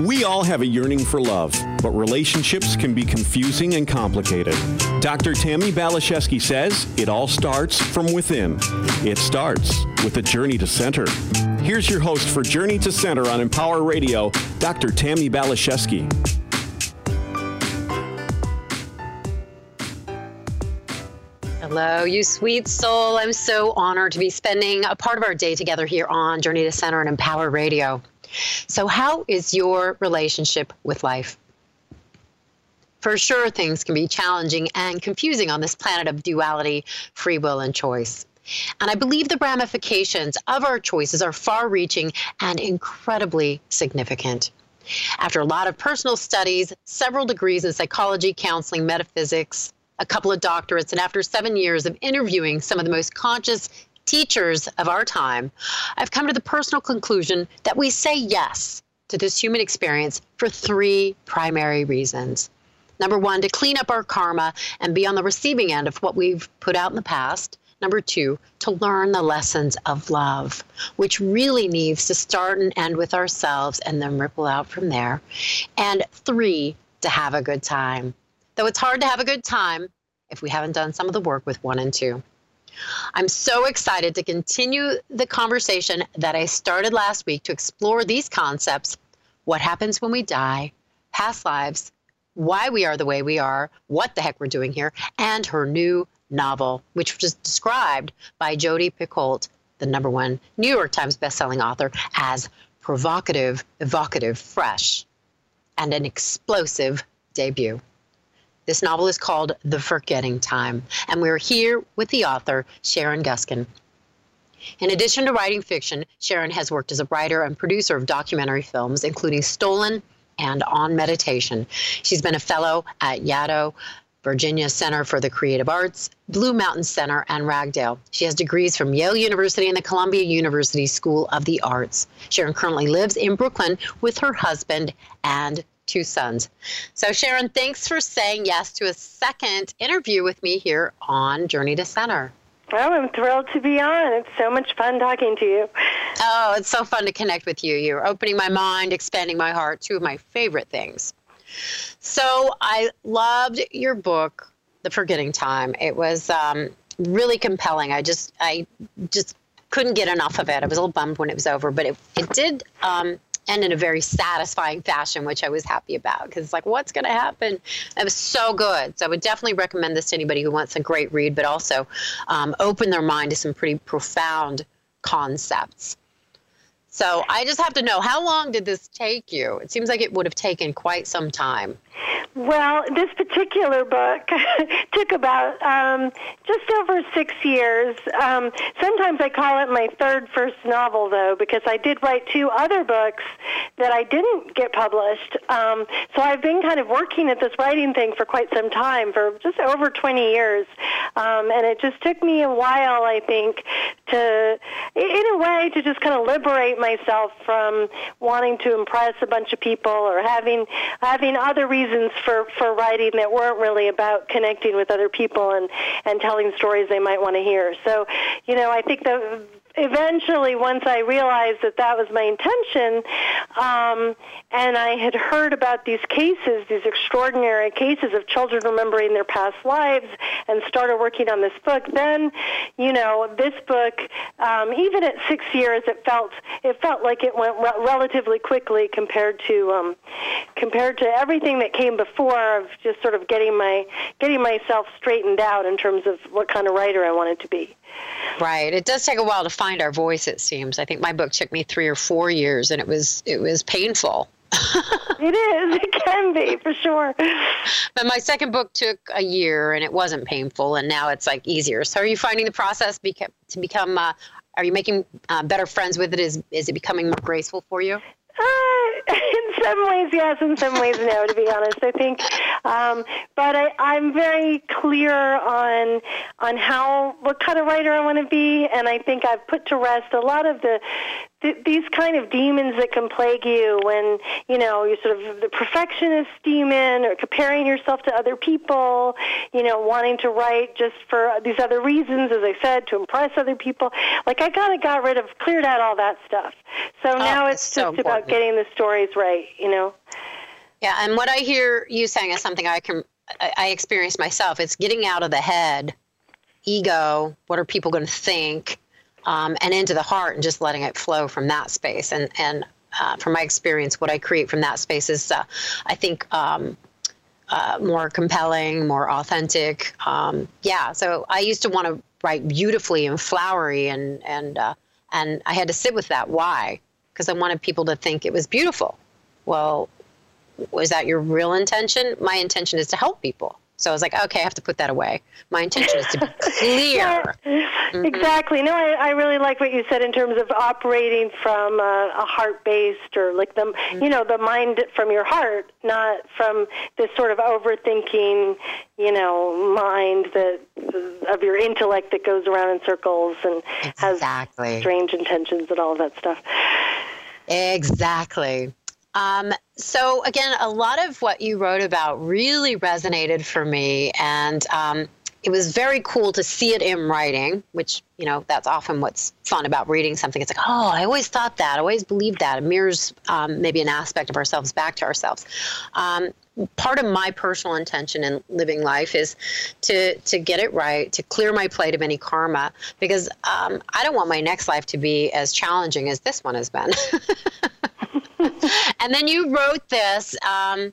We all have a yearning for love, but relationships can be confusing and complicated. Dr. Tammi Baliszewski says it all starts from within. It starts with a journey to center. Here's your host for Journey to Center on Empower Radio, Dr. Tammi Baliszewski. Hello, you sweet soul. I'm so honored to be spending a part of our day together here on Journey to Center and Empower Radio. So, how is your relationship with life? For sure, things can be challenging and confusing on this planet of duality, free will, and choice. And I believe the ramifications of our choices are far reaching and incredibly significant. After a lot of personal studies, several degrees in psychology, counseling, metaphysics, a couple of doctorates, and after seven years of interviewing some of the most conscious teachers of our time, I've come to the personal conclusion that we say yes to this human experience for three primary reasons. Number one, to clean up our karma and be on the receiving end of what we've put out in the past. Number two, to learn the lessons of love, which really needs to start and end with ourselves and then ripple out from there. And three, to have a good time. Though it's hard to have a good time if we haven't done some of the work with one and two. I'm so excited to continue the conversation that I started last week to explore these concepts what happens when we die, past lives, why we are the way we are, what the heck we're doing here, and her new novel, which was described by Jodi Picoult, the number one New York Times bestselling author, as provocative, evocative, fresh, and an explosive debut. This novel is called The Forgetting Time, and we're here with the author, Sharon Guskin. In addition to writing fiction, Sharon has worked as a writer and producer of documentary films, including Stolen and On Meditation. She's been a fellow at Yaddo, Virginia Center for the Creative Arts, Blue Mountain Center, and Ragdale. She has degrees from Yale University and the Columbia University School of the Arts. Sharon currently lives in Brooklyn with her husband and two sons. So, Sharon, thanks for saying yes to a second interview with me here on Journey to Center. Well, I'm thrilled to be on. It's so much fun talking to you. Oh, it's so fun to connect with you. You're opening my mind, expanding my heart, two of my favorite things. So, I loved your book, The Forgetting Time. It was um, really compelling. I just, I just couldn't get enough of it. I was a little bummed when it was over, but it, it did um, and in a very satisfying fashion, which I was happy about because it's like, what's going to happen? It was so good. So I would definitely recommend this to anybody who wants a great read, but also um, open their mind to some pretty profound concepts. So I just have to know how long did this take you? It seems like it would have taken quite some time. Well, this particular book took about um, just over six years. Um, sometimes I call it my third first novel, though, because I did write two other books that I didn't get published. Um, so I've been kind of working at this writing thing for quite some time, for just over 20 years. Um, and it just took me a while, I think, to, in a way, to just kind of liberate myself from wanting to impress a bunch of people or having having other reasons for, for writing that weren't really about connecting with other people and, and telling stories they might want to hear. So, you know, I think the eventually, once I realized that that was my intention, um, and I had heard about these cases, these extraordinary cases of children remembering their past lives, and started working on this book, then, you know, this book, um, even at six years, it felt it felt like it went re- relatively quickly compared to um, compared to everything that came before of just sort of getting my getting myself straightened out in terms of what kind of writer I wanted to be. Right. It does take a while to find our voice. It seems. I think my book took me three or four years, and it was it was painful. it is. It can be for sure. But my second book took a year, and it wasn't painful, and now it's like easier. So, are you finding the process beca- to become? Uh, are you making uh, better friends with it? Is is it becoming more graceful for you? Uh, in some ways, yes. In some ways, no. To be honest, I think Um, but I, I'm very clear on on how what kind of writer I want to be, and I think I've put to rest a lot of the th- these kind of demons that can plague you when you know you're sort of the perfectionist demon or comparing yourself to other people you know wanting to write just for these other reasons as i said to impress other people. Like i kind of got rid of cleared out all that stuff. So oh, now it's so just important. about getting the stories right you know? Yeah and what i hear you saying is something i can i, I experience myself. It's getting out of the head ego what are people going to think um, and into the heart and just letting it flow from that space. And, and uh, from my experience, what I create from that space is, uh, I think, um, uh, more compelling, more authentic. Um, yeah, so I used to want to write beautifully and flowery, and and uh, and I had to sit with that. Why? Because I wanted people to think it was beautiful. Well, was that your real intention? My intention is to help people. So I was like, okay, I have to put that away. My intention is to be clear. yeah, mm-hmm. Exactly. No, I, I really like what you said in terms of operating from a, a heart-based or like the, mm-hmm. you know, the mind from your heart, not from this sort of overthinking, you know, mind that of your intellect that goes around in circles and exactly. has strange intentions and all of that stuff. Exactly. Um, so, again, a lot of what you wrote about really resonated for me. And um, it was very cool to see it in writing, which, you know, that's often what's fun about reading something. It's like, oh, I always thought that. I always believed that. It mirrors um, maybe an aspect of ourselves back to ourselves. Um, part of my personal intention in living life is to to get it right, to clear my plate of any karma, because um, I don't want my next life to be as challenging as this one has been. and then you wrote this um,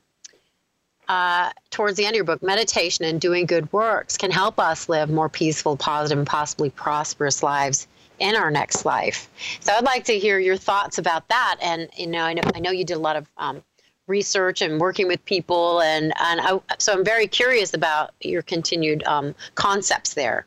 uh, towards the end of your book meditation and doing good works can help us live more peaceful, positive, and possibly prosperous lives in our next life. So I'd like to hear your thoughts about that. And you know, I know, I know you did a lot of um, research and working with people, and and I, so I'm very curious about your continued um, concepts there.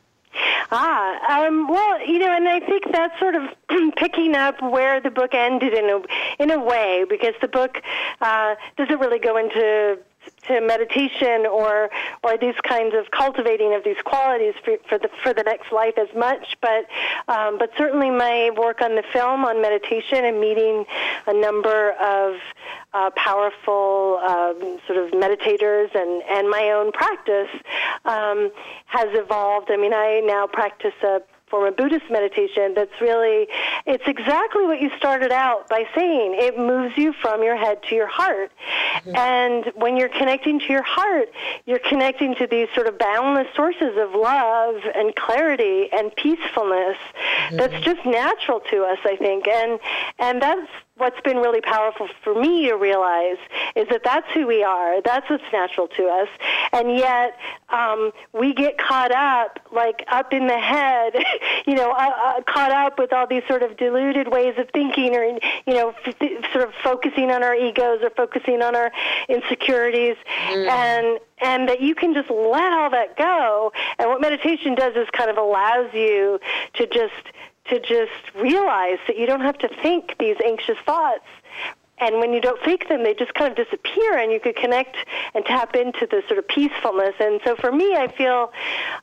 Ah, um, well, you know, and I think that's sort of picking up where the book ended in a in a way, because the book uh, doesn't really go into to meditation or or these kinds of cultivating of these qualities for, for the for the next life as much, but um, but certainly my work on the film on meditation and meeting a number of uh, powerful um, sort of meditators and and my own practice um, has evolved. I mean, I now practice a form of Buddhist meditation that's really, it's exactly what you started out by saying. It moves you from your head to your heart. Mm-hmm. And when you're connecting to your heart, you're connecting to these sort of boundless sources of love and clarity and peacefulness mm-hmm. that's just natural to us, I think. And, and that's, what's been really powerful for me to realize is that that's who we are. That's what's natural to us. And yet, um, we get caught up, like up in the head, you know, uh, uh, caught up with all these sort of deluded ways of thinking or, you know, f- sort of focusing on our egos or focusing on our insecurities. Mm. And, and that you can just let all that go. And what meditation does is kind of allows you to just to just realize that you don't have to think these anxious thoughts. And when you don't think them, they just kind of disappear, and you could connect and tap into the sort of peacefulness. And so, for me, I feel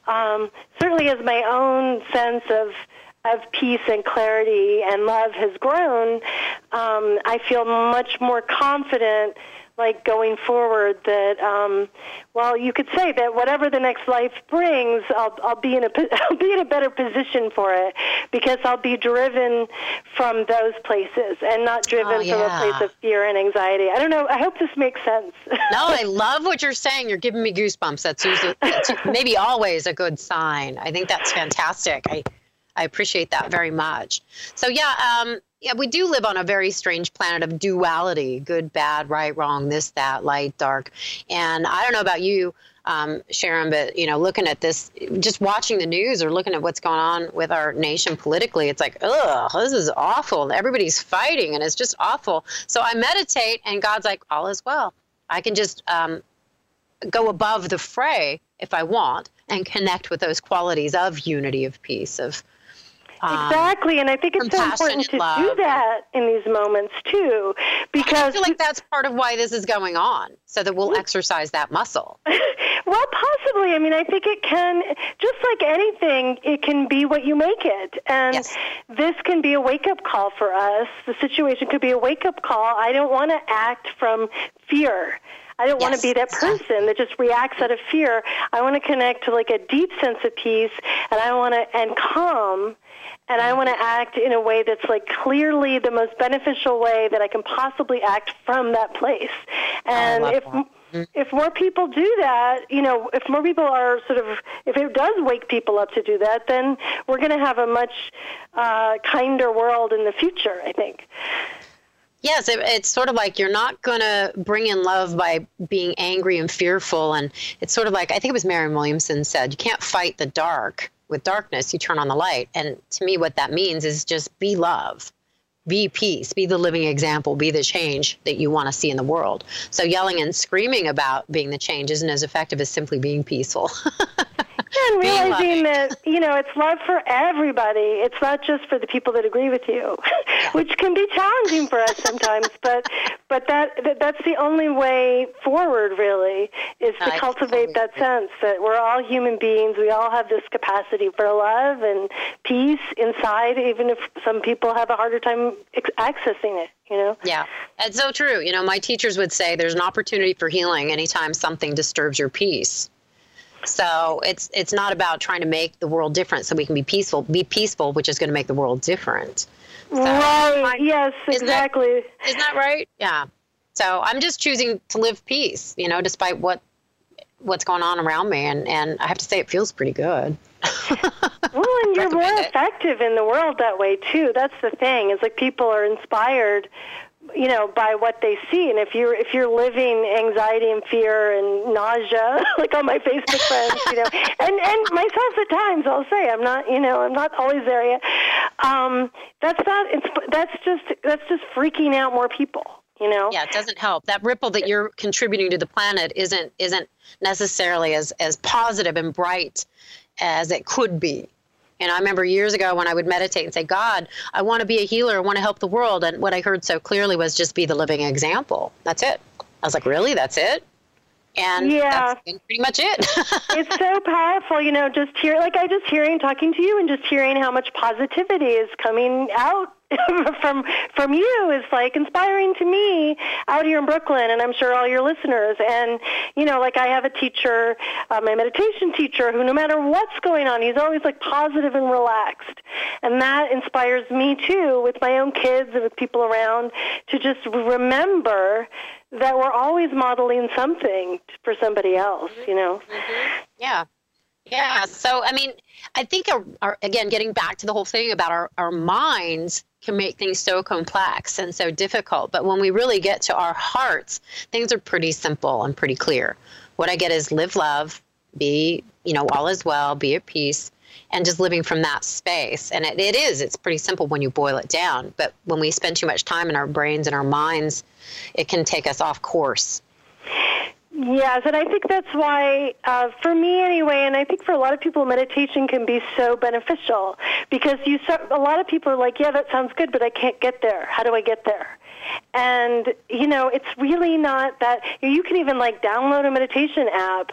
um, certainly as my own sense of of peace and clarity and love has grown, um, I feel much more confident like going forward that um, well you could say that whatever the next life brings I'll I'll be in a I'll be in a better position for it because I'll be driven from those places and not driven oh, yeah. from a place of fear and anxiety. I don't know. I hope this makes sense. no, I love what you're saying. You're giving me goosebumps. That's usually that's maybe always a good sign. I think that's fantastic. I I appreciate that very much. So yeah, um, yeah, we do live on a very strange planet of duality good, bad, right, wrong, this, that, light, dark. And I don't know about you, um, Sharon, but you know, looking at this, just watching the news or looking at what's going on with our nation politically, it's like, ugh, this is awful. Everybody's fighting, and it's just awful. So I meditate, and God's like, all is well. I can just um, go above the fray if I want and connect with those qualities of unity, of peace, of Um, exactly, and I think it's so important to love. do that in these moments too, because I feel like that's part of why this is going on, so that we'll mm. exercise that muscle. well, possibly. I mean, I think it can, just like anything, it can be what you make it, and yes. this can be a wake-up call for us. The situation could be a wake-up call. I don't want to act from fear. I don't yes, want to be that person that just reacts out of fear. I want to connect to like a deep sense of peace, and I want to and calm, and I want to act in a way that's like clearly the most beneficial way that I can possibly act from that place. And if mm-hmm. if more people do that, you know, if more people are sort of, if it does wake people up to do that, then we're going to have a much uh, kinder world in the future. I think. Yes, it, it's sort of like you're not going to bring in love by being angry and fearful. And it's sort of like, I think it was Marianne Williamson said, you can't fight the dark with darkness, you turn on the light. And to me, what that means is just be love, be peace, be the living example, be the change that you want to see in the world. So yelling and screaming about being the change isn't as effective as simply being peaceful. and realizing that you know it's love for everybody. It's not just for the people that agree with you, which can be challenging for us sometimes. but but that, that that's the only way forward. Really, is to cultivate that sense that we're all human beings. We all have this capacity for love and peace inside, even if some people have a harder time accessing it you know yeah it's so true you know my teachers would say there's an opportunity for healing anytime something disturbs your peace so it's it's not about trying to make the world different so we can be peaceful. Be peaceful, which is going to make the world different. So, right. yes. Isn't exactly. That, isn't that right? Yeah. So I'm just choosing to live peace. You know, despite what what's going on around me, and and I have to say it feels pretty good. well, and you're more effective in the world that way too. That's the thing. It's like people are inspired you know by what they see. And if you're if you're living anxiety and fear and nausea like on my facebook friends you know and and myself at times i'll say i'm not you know i'm not always there yet. Um that's not it's that's just that's just freaking out more people you know? Yeah it doesn't help. That ripple that you're contributing to the planet isn't isn't necessarily as as positive and bright as it could be and I remember years ago when I would meditate and say, God, I want to be a healer. I want to help the world. And what I heard so clearly was just be the living example. That's it. I was like, really? That's it? And yeah. that's pretty much it. it's so powerful, you know, just hear like I just hearing talking to you and just hearing how much positivity is coming out from from you is like inspiring to me out here in Brooklyn, and I'm sure all your listeners. And you know, like I have a teacher, uh, my meditation teacher, who no matter what's going on, he's always like positive and relaxed, and that inspires me too with my own kids and with people around to just remember that we're always modeling something for somebody else. You know. Mm-hmm. Yeah. Yeah. So, I mean, I think, our, our, again, getting back to the whole thing about our, our minds can make things so complex and so difficult. But when we really get to our hearts, things are pretty simple and pretty clear. What I get is live love, be, you know, all is well, be at peace, and just living from that space. And it, it is, it's pretty simple when you boil it down. But when we spend too much time in our brains and our minds, it can take us off course. Yes, and I think that's why, uh, for me anyway, and I think for a lot of people, meditation can be so beneficial because you. A lot of people are like, "Yeah, that sounds good, but I can't get there. How do I get there?" And, you know, it's really not that you can even like download a meditation app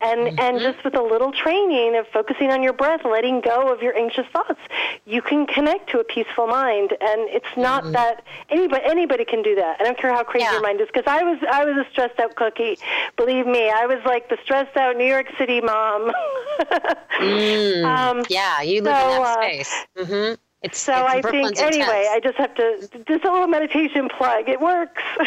and mm-hmm. and just with a little training of focusing on your breath, letting go of your anxious thoughts, you can connect to a peaceful mind and it's not mm-hmm. that anybody anybody can do that. I don't care how crazy yeah. your mind is because I was I was a stressed out cookie. Believe me, I was like the stressed out New York City mom. mm, um, yeah, you live so, in that uh, space. Mm-hmm. It's, so it's I Brooklyn's think anyway. I just have to just a little meditation plug. It works.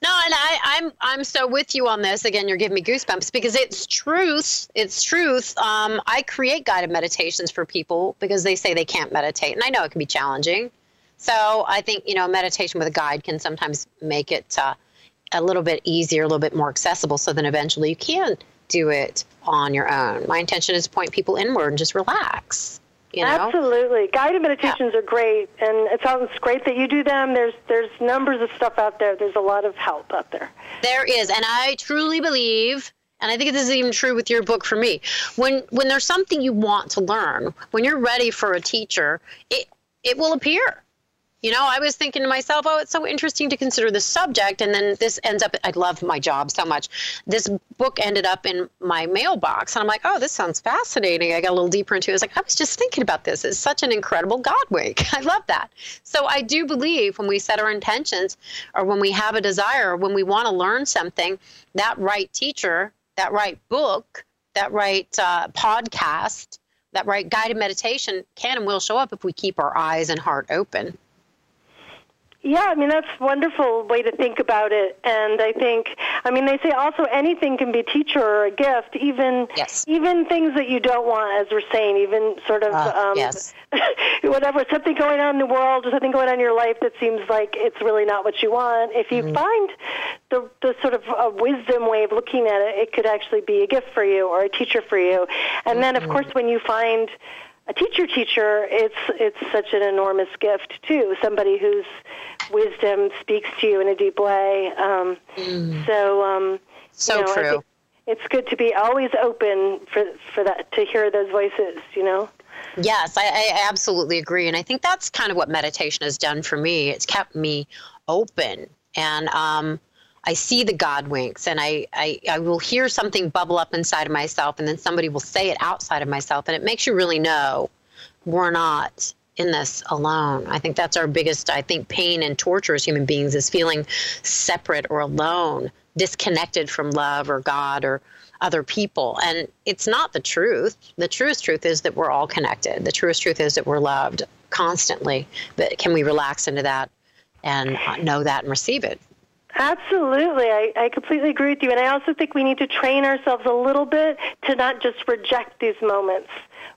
No, and I, I'm I'm so with you on this. Again, you're giving me goosebumps because it's truth. It's truth. Um, I create guided meditations for people because they say they can't meditate, and I know it can be challenging. So I think you know meditation with a guide can sometimes make it uh, a little bit easier, a little bit more accessible. So then eventually you can do it on your own. My intention is to point people inward and just relax. You know? Absolutely, guided meditations yeah. are great, and it sounds great that you do them. There's there's numbers of stuff out there. There's a lot of help out there. There is, and I truly believe and I think this is even true with your book for me. When when there's something you want to learn, when you're ready for a teacher, it it will appear. You know, I was thinking to myself, oh, it's so interesting to consider the subject. And then this ends up, I love my job so much. This book ended up in my mailbox. And I'm like, oh, this sounds fascinating. I got a little deeper into it. I was like, I was just thinking about this. It's such an incredible God wink. I love that. So I do believe when we set our intentions or when we have a desire, when we want to learn something, that right teacher, that right book, that right uh, podcast, that right guided meditation can and will show up if we keep our eyes and heart open. Yeah, I mean that's a wonderful way to think about it, and I think, I mean, they say also anything can be a teacher or a gift, even yes. even things that you don't want, as we're saying, even sort of uh, um, yes. whatever something going on in the world or something going on in your life that seems like it's really not what you want. If you mm-hmm. find the the sort of a wisdom way of looking at it, it could actually be a gift for you or a teacher for you. And mm-hmm. then, of course, when you find a teacher teacher it's it's such an enormous gift too. Somebody whose wisdom speaks to you in a deep way. Um, mm. so um, so you know, true. it's good to be always open for for that to hear those voices you know? Yes I, I absolutely agree and i think that's kind of what meditation has done for me. It's kept me open and um, I see the God winks and I, I, I will hear something bubble up inside of myself and then somebody will say it outside of myself and it makes you really know we're not in this alone. I think that's our biggest, I think, pain and torture as human beings is feeling separate or alone, disconnected from love or God or other people. And it's not the truth. The truest truth is that we're all connected. The truest truth is that we're loved constantly. But can we relax into that and know that and receive it? Absolutely. I, I completely agree with you. And I also think we need to train ourselves a little bit to not just reject these moments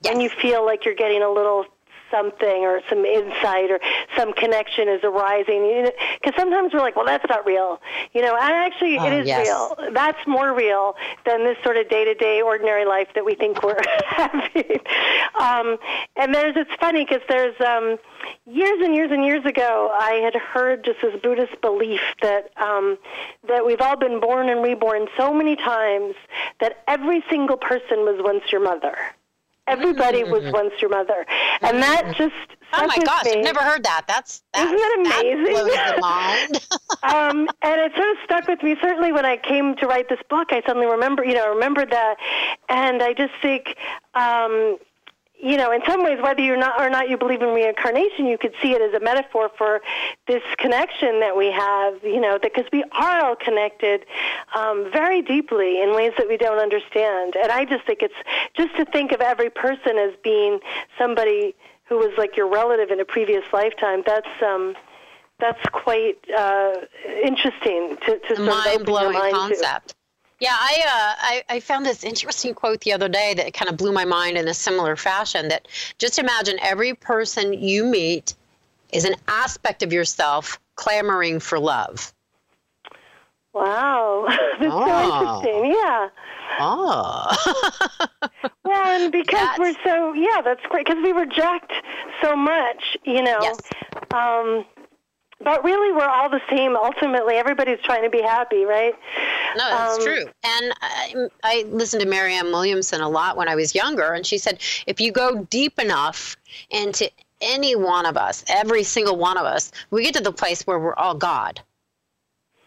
yes. when you feel like you're getting a little something or some insight or some connection is arising. Because sometimes we're like, well, that's not real. You know, and actually oh, it is yes. real. That's more real than this sort of day-to-day ordinary life that we think we're having. Um, and there's, it's funny because there's um, years and years and years ago, I had heard just this Buddhist belief that um, that we've all been born and reborn so many times that every single person was once your mother. Everybody was once your mother, and that just oh my gosh, me. I've never heard that. That's, that's isn't that amazing? That blows the mind. um, and it sort of stuck with me. Certainly, when I came to write this book, I suddenly remember, you know, I remembered that, and I just think. Um, you know, in some ways, whether you're not or not you believe in reincarnation, you could see it as a metaphor for this connection that we have. You know, because we are all connected um, very deeply in ways that we don't understand. And I just think it's just to think of every person as being somebody who was like your relative in a previous lifetime. That's um, that's quite uh, interesting to, to sort mind blowing concept. To. Yeah, I, uh, I, I found this interesting quote the other day that kind of blew my mind in a similar fashion. That just imagine every person you meet is an aspect of yourself clamoring for love. Wow, that's oh. so interesting. Yeah. Oh. well, and because that's... we're so yeah, that's great because we reject so much, you know. Yes. Um, but really, we're all the same. Ultimately, everybody's trying to be happy, right? No, that's um, true. And I, I listened to Marianne Williamson a lot when I was younger, and she said if you go deep enough into any one of us, every single one of us, we get to the place where we're all God.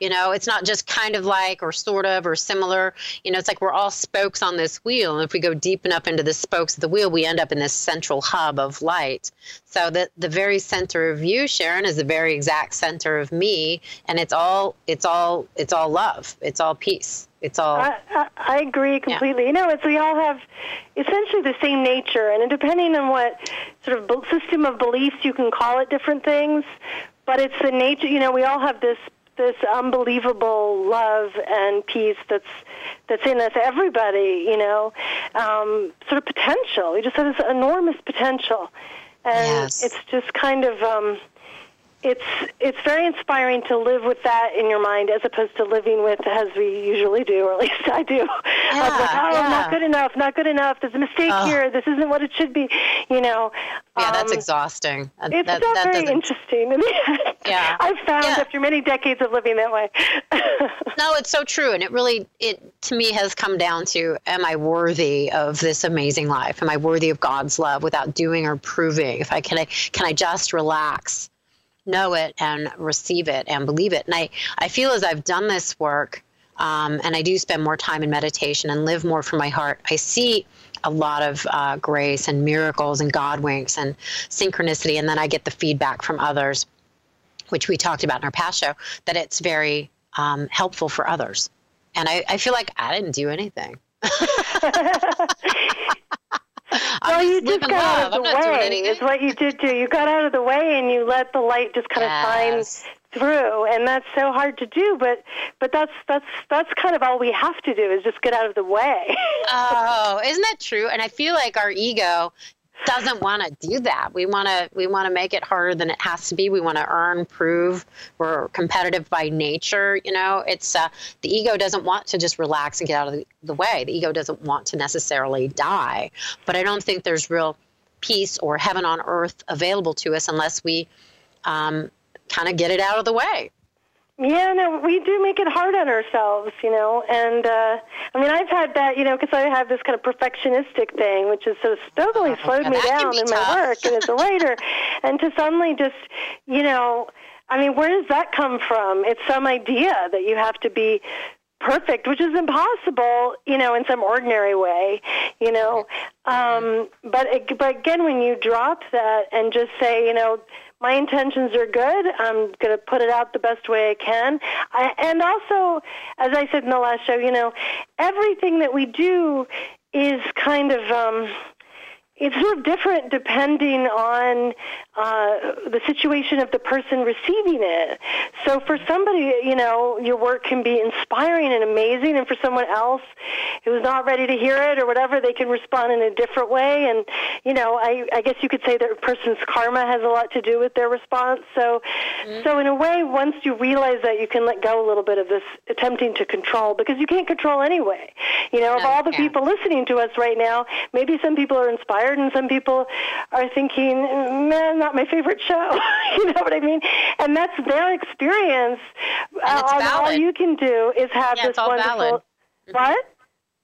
You know, it's not just kind of like or sort of or similar. You know, it's like we're all spokes on this wheel. And if we go deep enough into the spokes of the wheel, we end up in this central hub of light. So that the very center of you, Sharon, is the very exact center of me. And it's all it's all it's all love. It's all peace. It's all. I, I, I agree completely. Yeah. You know, it's we all have essentially the same nature, and depending on what sort of system of beliefs you can call it different things, but it's the nature. You know, we all have this this unbelievable love and peace that's that's in us. Everybody, you know, um, sort of potential. We just have this enormous potential, and yes. it's just kind of. Um, it's it's very inspiring to live with that in your mind as opposed to living with as we usually do, or at least I do. Yeah, like, oh, yeah. not good enough, not good enough. There's a mistake here. This isn't what it should be. You know. Yeah, um, that's exhausting. It's that, not that very interesting. yeah, I've found yeah. after many decades of living that way. no, it's so true, and it really it to me has come down to: Am I worthy of this amazing life? Am I worthy of God's love without doing or proving? If I can, I can I just relax know it and receive it and believe it. And I, I feel as I've done this work um, and I do spend more time in meditation and live more from my heart, I see a lot of uh, grace and miracles and God winks and synchronicity. And then I get the feedback from others, which we talked about in our past show, that it's very um, helpful for others. And I, I feel like I didn't do anything. well, you just got love. out of the way. Is what you did do. You got out of the way and you let the light just kind yes. of shine through, and that's so hard to do. But but that's that's that's kind of all we have to do is just get out of the way. oh, isn't that true? And I feel like our ego doesn't want to do that. We want to we want to make it harder than it has to be. We want to earn, prove. We're competitive by nature. You know, it's uh, the ego doesn't want to just relax and get out of the, the way. The ego doesn't want to necessarily die. But I don't think there's real peace or heaven on earth available to us unless we um, kind of get it out of the way. Yeah, no, we do make it hard on ourselves, you know. And uh, I mean, I've had that, you know, because I have this kind of perfectionistic thing, which has sort of totally oh, slowed me down in tough. my work and as a writer. and to suddenly just, you know, I mean, where does that come from? It's some idea that you have to be perfect, which is impossible, you know, in some ordinary way, you know. Um, but but again, when you drop that and just say, you know, my intentions are good. I'm going to put it out the best way I can. I, and also, as I said in the last show, you know, everything that we do is kind of um, it's sort of different depending on uh, the situation of the person receiving it. So for somebody, you know, your work can be inspiring and amazing, and for someone else who's not ready to hear it or whatever, they can respond in a different way. And you know, I, I guess you could say that a person's karma has a lot to do with their response. So, mm-hmm. so in a way, once you realize that, you can let go a little bit of this attempting to control because you can't control anyway. You know, no, of all the people listening to us right now, maybe some people are inspired and some people are thinking, man not my favorite show. you know what I mean? And that's their experience. Uh, valid. All you can do is have yeah, this wonderful. Valid. What?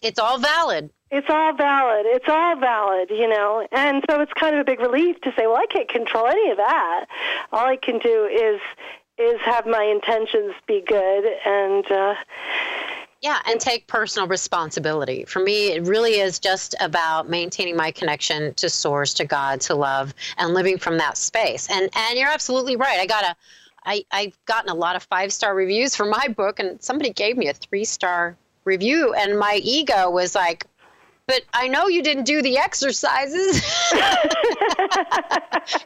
It's all valid. It's all valid. It's all valid, you know. And so it's kind of a big relief to say, well, I can't control any of that. All I can do is is have my intentions be good and uh yeah, and take personal responsibility. For me, it really is just about maintaining my connection to source, to God, to love, and living from that space. And and you're absolutely right. I got a I, I've gotten a lot of five star reviews for my book, and somebody gave me a three star review, and my ego was like, but I know you didn't do the exercises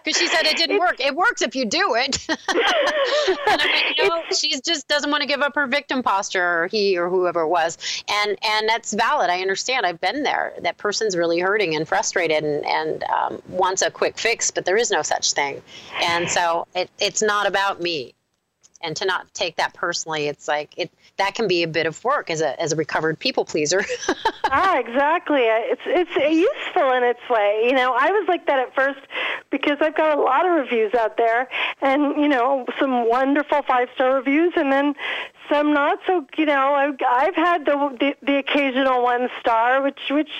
because she said it didn't work. It works if you do it. and I'm like, you know, she just doesn't want to give up her victim posture, or he or whoever it was, and and that's valid. I understand. I've been there. That person's really hurting and frustrated and and um, wants a quick fix, but there is no such thing. And so it, it's not about me and to not take that personally it's like it that can be a bit of work as a as a recovered people pleaser. Ah exactly. It's it's useful in its way. You know i was like that at first because i've got a lot of reviews out there and you know some wonderful five star reviews and then some not so you know I've, I've had the, the the occasional one star which which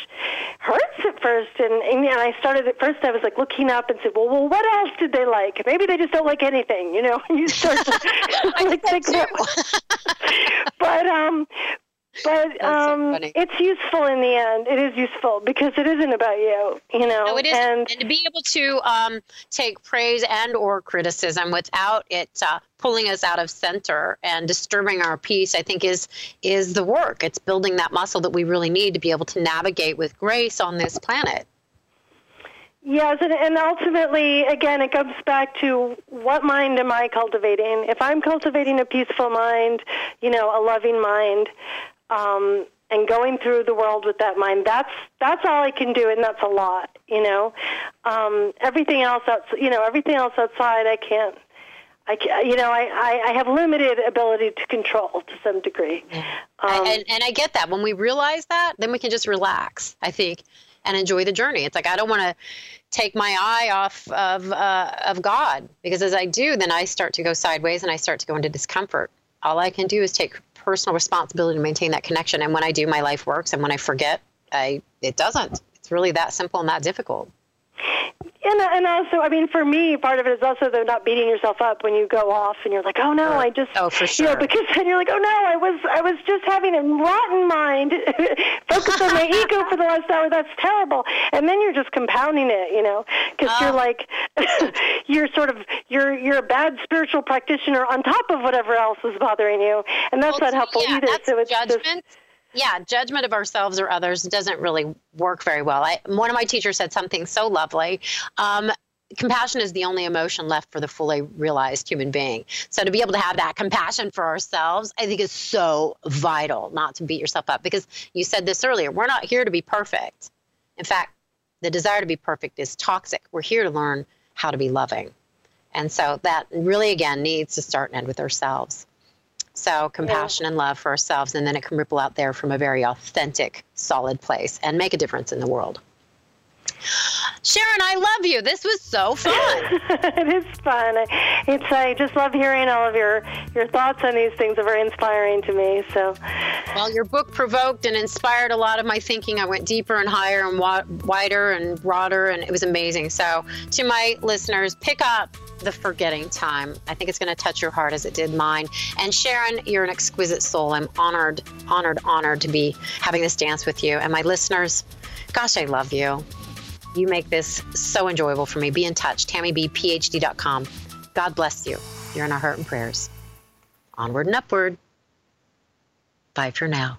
hurts at first. And and I started at first I was like looking up and said well well what else did they like? Maybe they just don't like anything you know? You start to like think but um but um, so it's useful in the end. It is useful because it isn't about you, you know. No, it is, and, and to be able to um, take praise and or criticism without it uh, pulling us out of center and disturbing our peace, I think is is the work. It's building that muscle that we really need to be able to navigate with grace on this planet. Yes, and, and ultimately, again, it comes back to what mind am I cultivating? If I'm cultivating a peaceful mind, you know, a loving mind, um, and going through the world with that mind. That's that's all I can do, and that's a lot. You know, um, everything else outside, you know, everything else outside, I can't. I, you know, I, I, I have limited ability to control to some degree. Um, and, and I get that. When we realize that, then we can just relax, I think, and enjoy the journey. It's like I don't want to take my eye off of uh, of God because as I do, then I start to go sideways and I start to go into discomfort. All I can do is take personal responsibility to maintain that connection. And when I do, my life works. And when I forget, I it doesn't. It's really that simple and that difficult. And, and also, I mean, for me, part of it is also the not beating yourself up when you go off and you're like, oh no, I just, oh for sure, you know, because then you're like, oh no, I was, I was just having a rotten mind, focused on my ego for the last hour. That's terrible. And then you're just compounding it, you know, because uh, you're like, you're sort of, you're, you're a bad spiritual practitioner on top of whatever else is bothering you, and that's well, not helpful yeah, either. That's so it's judgment. Just, yeah, judgment of ourselves or others doesn't really work very well. I, one of my teachers said something so lovely. Um, compassion is the only emotion left for the fully realized human being. So to be able to have that compassion for ourselves, I think is so vital not to beat yourself up because you said this earlier. We're not here to be perfect. In fact, the desire to be perfect is toxic. We're here to learn how to be loving. And so that really, again, needs to start and end with ourselves. So compassion yeah. and love for ourselves, and then it can ripple out there from a very authentic, solid place and make a difference in the world. Sharon, I love you. This was so fun. it is fun. It's I just love hearing all of your your thoughts on these things. Are very inspiring to me. So, well, your book provoked and inspired a lot of my thinking. I went deeper and higher and wider and broader, and it was amazing. So, to my listeners, pick up the forgetting time. I think it's going to touch your heart as it did mine. And Sharon, you're an exquisite soul. I'm honored, honored, honored to be having this dance with you. And my listeners, gosh, I love you. You make this so enjoyable for me. Be in touch. TammiBPhD.com. God bless you. You're in our heart and prayers. Onward and upward. Bye for now.